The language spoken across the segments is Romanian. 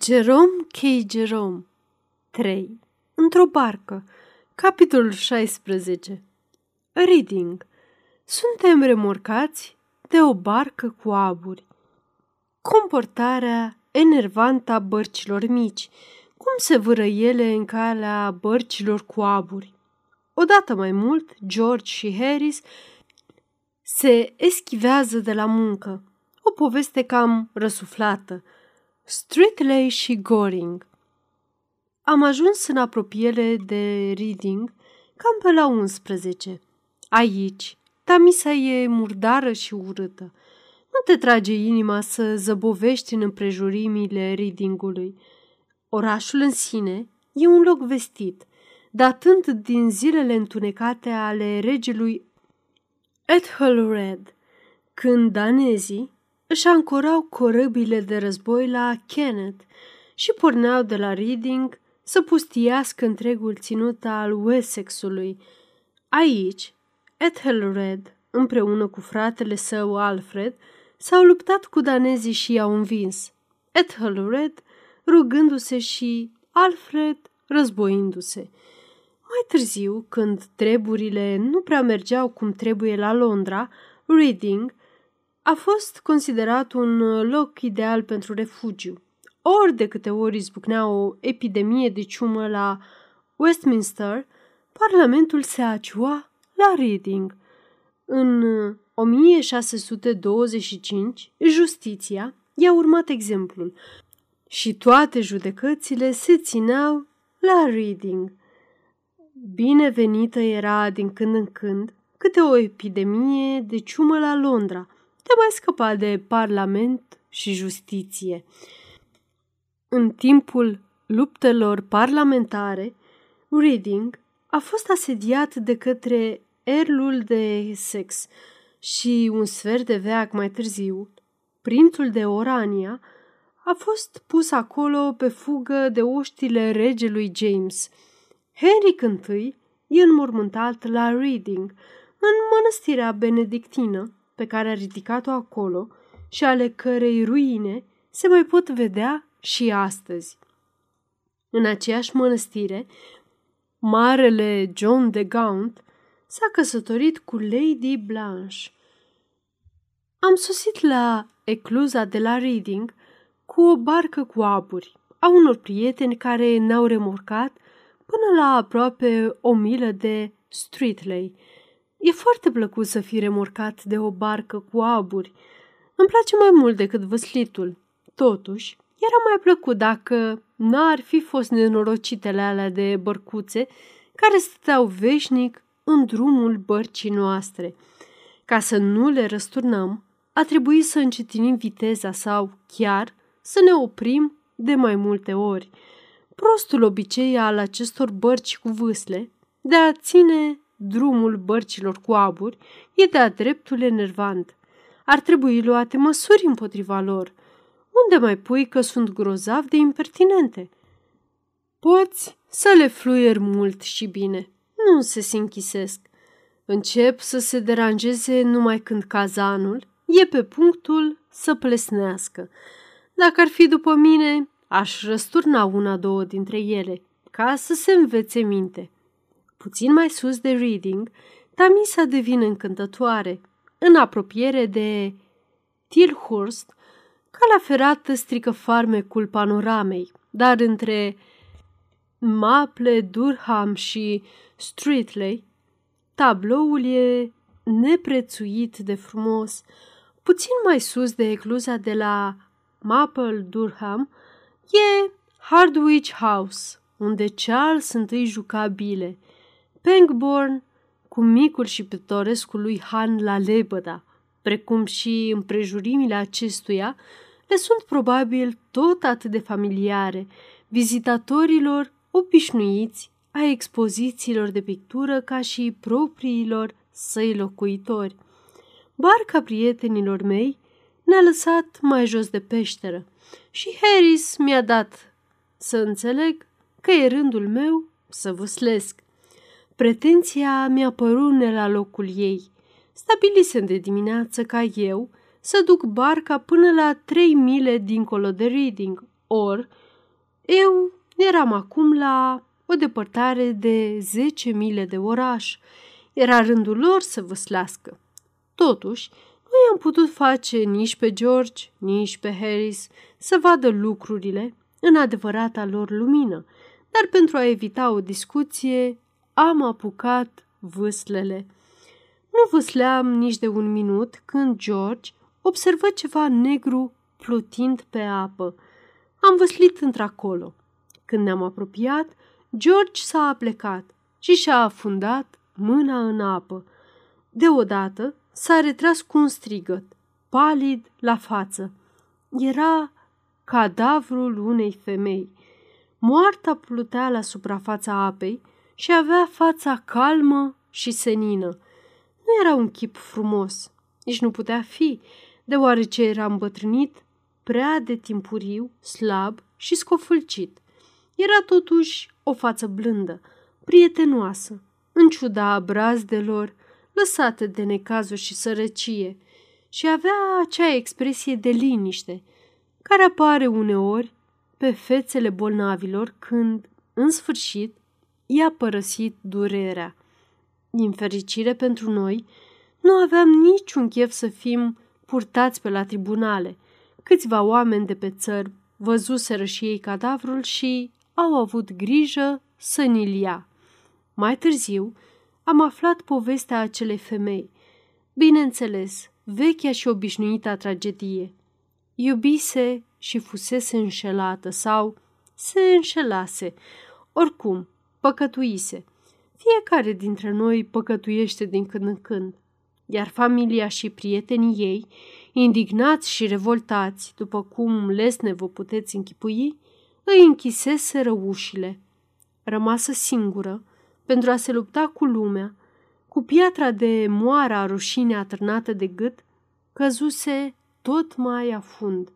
Jerome K. Jerome 3. Într-o barcă Capitolul 16 Reading Suntem remorcați de o barcă cu aburi. Comportarea enervantă a bărcilor mici. Cum se vâră ele în calea bărcilor cu aburi? Odată mai mult, George și Harris se eschivează de la muncă. O poveste cam răsuflată – Streetley și Goring Am ajuns în apropiere de Reading cam pe la 11. Aici, Tamisa e murdară și urâtă. Nu te trage inima să zăbovești în împrejurimile Readingului. Orașul în sine e un loc vestit, datând din zilele întunecate ale regelui Ethelred, când danezii își ancorau corăbile de război la Kenneth și porneau de la Reading să pustiască întregul ținut al Wessexului. Aici, Ethelred, împreună cu fratele său Alfred, s-au luptat cu danezii și i-au învins. Ethelred rugându-se și Alfred războindu-se. Mai târziu, când treburile nu prea mergeau cum trebuie la Londra, Reading a fost considerat un uh, loc ideal pentru refugiu. Ori de câte ori izbucnea o epidemie de ciumă la Westminster, Parlamentul se aciua la Reading. În 1625, uh, justiția i-a urmat exemplul și toate judecățile se țineau la Reading. Binevenită era din când în când câte o epidemie de ciumă la Londra – te mai scăpa de parlament și justiție. În timpul luptelor parlamentare, Reading a fost asediat de către Erlul de Essex și un sfert de veac mai târziu, prințul de Orania, a fost pus acolo pe fugă de oștile regelui James. Henry I e înmormântat la Reading, în mănăstirea benedictină, pe care a ridicat-o acolo și ale cărei ruine se mai pot vedea și astăzi. În aceeași mănăstire, marele John de Gaunt s-a căsătorit cu Lady Blanche. Am sosit la ecluza de la Reading cu o barcă cu aburi a unor prieteni care ne-au remorcat până la aproape o milă de Streetley, E foarte plăcut să fii remorcat de o barcă cu aburi. Îmi place mai mult decât văslitul. Totuși, era mai plăcut dacă n-ar fi fost nenorocitele alea de bărcuțe care stăteau veșnic în drumul bărcii noastre. Ca să nu le răsturnăm, a trebuit să încetinim viteza sau chiar să ne oprim de mai multe ori. Prostul obicei al acestor bărci cu vâsle de a ține drumul bărcilor cu aburi e de-a dreptul enervant. Ar trebui luate măsuri împotriva lor. Unde mai pui că sunt grozav de impertinente? Poți să le fluier mult și bine. Nu se se închisesc. Încep să se deranjeze numai când cazanul e pe punctul să plesnească. Dacă ar fi după mine, aș răsturna una-două dintre ele, ca să se învețe minte. Puțin mai sus de Reading, Tamisa devine încântătoare. În apropiere de Tilhurst, calea ferată strică farmecul panoramei, dar între Maple, Durham și Streetley, tabloul e neprețuit de frumos. Puțin mai sus de ecluza de la Maple Durham e Hardwich House, unde Charles întâi juca bile – Pangborn cu micul și pitorescul lui Han la lebăda, precum și împrejurimile acestuia, le sunt probabil tot atât de familiare vizitatorilor obișnuiți a expozițiilor de pictură ca și propriilor săi locuitori. Barca prietenilor mei ne-a lăsat mai jos de peșteră și Harris mi-a dat să înțeleg că e rândul meu să văslesc. Pretenția mi-a părut la locul ei. Stabilisem de dimineață ca eu să duc barca până la trei mile dincolo de Reading, Or, eu eram acum la o depărtare de zece mile de oraș. Era rândul lor să văslească. Totuși, nu i-am putut face nici pe George, nici pe Harris să vadă lucrurile în adevărata lor lumină, dar pentru a evita o discuție, am apucat vâslele. Nu vâsleam nici de un minut când George observă ceva negru plutind pe apă. Am văslit într-acolo. Când ne-am apropiat, George s-a aplecat și și-a afundat mâna în apă. Deodată s-a retras cu un strigăt, palid la față. Era cadavrul unei femei. Moarta plutea la suprafața apei și avea fața calmă și senină. Nu era un chip frumos, nici nu putea fi, deoarece era îmbătrânit prea de timpuriu, slab și scofâlcit. Era totuși o față blândă, prietenoasă, în ciuda brazdelor lăsate de necazuri și sărăcie, și avea acea expresie de liniște care apare uneori pe fețele bolnavilor când, în sfârșit, i-a părăsit durerea. Din fericire pentru noi, nu aveam niciun chef să fim purtați pe la tribunale. Câțiva oameni de pe țări văzuseră și ei cadavrul și au avut grijă să ni-l ia. Mai târziu am aflat povestea acelei femei. Bineînțeles, vechea și obișnuita tragedie. Iubise și fusese înșelată sau se înșelase. Oricum, păcătuise. Fiecare dintre noi păcătuiește din când în când, iar familia și prietenii ei, indignați și revoltați, după cum lesne vă puteți închipui, îi închiseseră ușile. Rămasă singură, pentru a se lupta cu lumea, cu piatra de moara a rușine atârnată de gât, căzuse tot mai afund.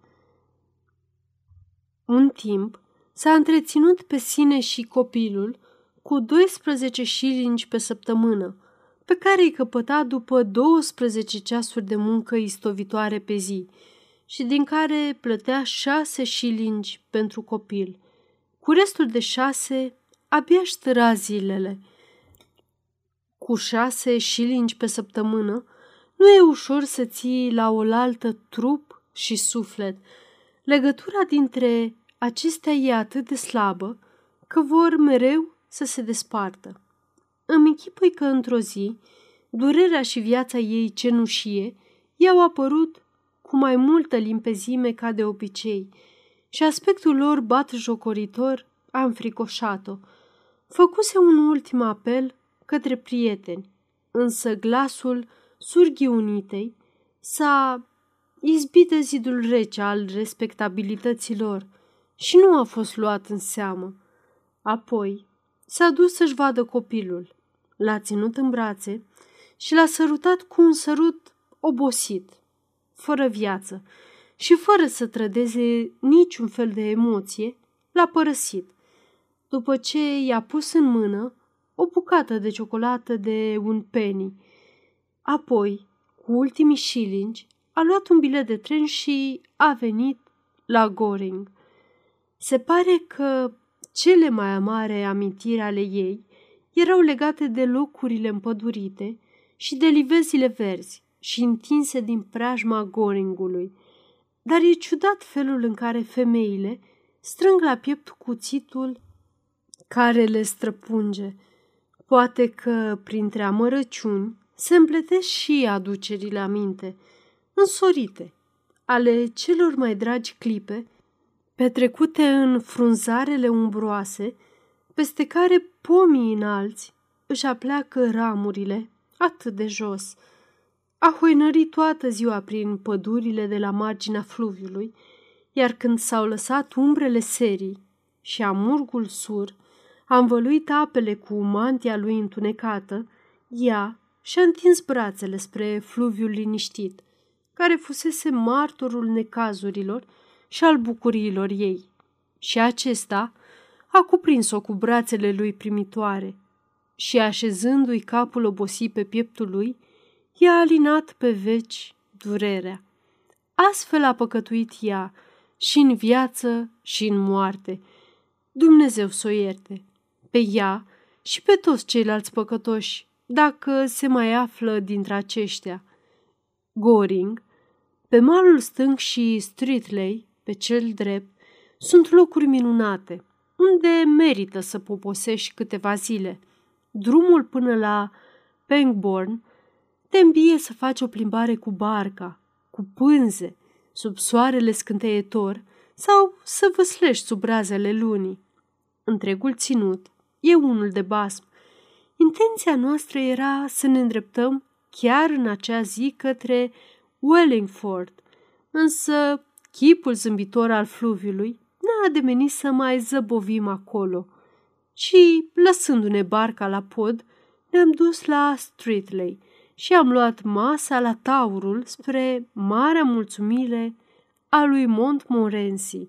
Un timp s-a întreținut pe sine și copilul cu 12 șilingi pe săptămână, pe care îi căpăta după 12 ceasuri de muncă istovitoare pe zi și din care plătea 6 șilingi pentru copil. Cu restul de șase abia ștăra zilele. Cu șase șilingi pe săptămână nu e ușor să ții la oaltă trup și suflet. Legătura dintre acestea e atât de slabă că vor mereu să se despartă. Îmi închipui că într-o zi, durerea și viața ei cenușie i-au apărut cu mai multă limpezime ca de obicei și aspectul lor bat jocoritor a înfricoșat-o. Făcuse un ultim apel către prieteni, însă glasul surghiunitei s-a izbit de zidul rece al respectabilităților și nu a fost luat în seamă. Apoi s-a dus să-și vadă copilul, l-a ținut în brațe și l-a sărutat cu un sărut obosit, fără viață și fără să trădeze niciun fel de emoție, l-a părăsit. După ce i-a pus în mână o bucată de ciocolată de un penny. Apoi, cu ultimii șilingi, a luat un bilet de tren și a venit la Goring. Se pare că cele mai amare amintiri ale ei erau legate de locurile împădurite și de livezile verzi și întinse din preajma Goringului. Dar e ciudat felul în care femeile strâng la piept cuțitul care le străpunge. Poate că, printre amărăciuni, se împletesc și aducerile aminte, însorite, ale celor mai dragi clipe, petrecute în frunzarele umbroase, peste care pomii înalți își apleacă ramurile atât de jos. A hoinărit toată ziua prin pădurile de la marginea fluviului, iar când s-au lăsat umbrele serii și amurgul sur, a învăluit apele cu mantia lui întunecată, ea și-a întins brațele spre fluviul liniștit, care fusese martorul necazurilor și al bucuriilor ei. Și acesta a cuprins-o cu brațele lui primitoare și, așezându-i capul obosit pe pieptul lui, i-a alinat pe veci durerea. Astfel a păcătuit ea și în viață și în moarte. Dumnezeu să o ierte, pe ea și pe toți ceilalți păcătoși, dacă se mai află dintre aceștia. Goring, pe malul stâng și Streetley, pe cel drept, sunt locuri minunate, unde merită să poposești câteva zile. Drumul până la Pangbourne te îmbie să faci o plimbare cu barca, cu pânze, sub soarele scânteietor sau să văslești sub razele lunii. Întregul ținut e unul de basm. Intenția noastră era să ne îndreptăm chiar în acea zi către Wellingford, însă chipul zâmbitor al fluviului n-a ademenit să mai zăbovim acolo și, lăsându-ne barca la pod, ne-am dus la Streetley și am luat masa la taurul spre marea mulțumire a lui Montmorency.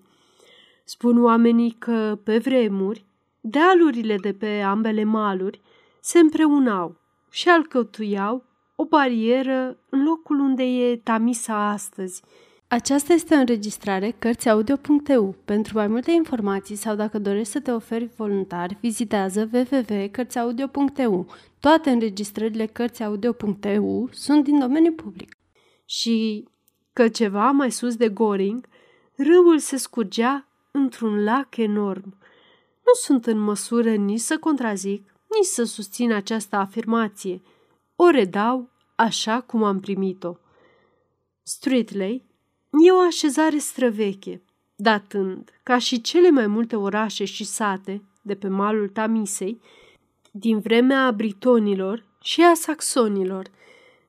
Spun oamenii că, pe vremuri, dealurile de pe ambele maluri se împreunau și alcătuiau o barieră în locul unde e Tamisa astăzi. Aceasta este o înregistrare Cărțiaudio.eu. Pentru mai multe informații sau dacă dorești să te oferi voluntar, vizitează www.cărțiaudio.eu. Toate înregistrările Cărțiaudio.eu sunt din domeniu public. Și că ceva mai sus de Goring, râul se scurgea într-un lac enorm. Nu sunt în măsură nici să contrazic, nici să susțin această afirmație. O redau așa cum am primit-o. Streetley e o așezare străveche, datând, ca și cele mai multe orașe și sate de pe malul Tamisei, din vremea britonilor și a saxonilor.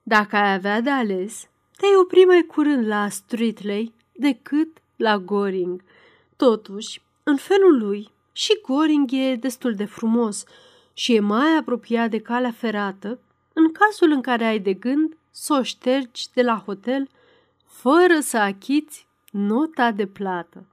Dacă ai avea de ales, te-ai opri mai curând la Streetley decât la Goring. Totuși, în felul lui, și Goring e destul de frumos și e mai apropiat de calea ferată în cazul în care ai de gând să o ștergi de la hotel fără să achiți nota de plată.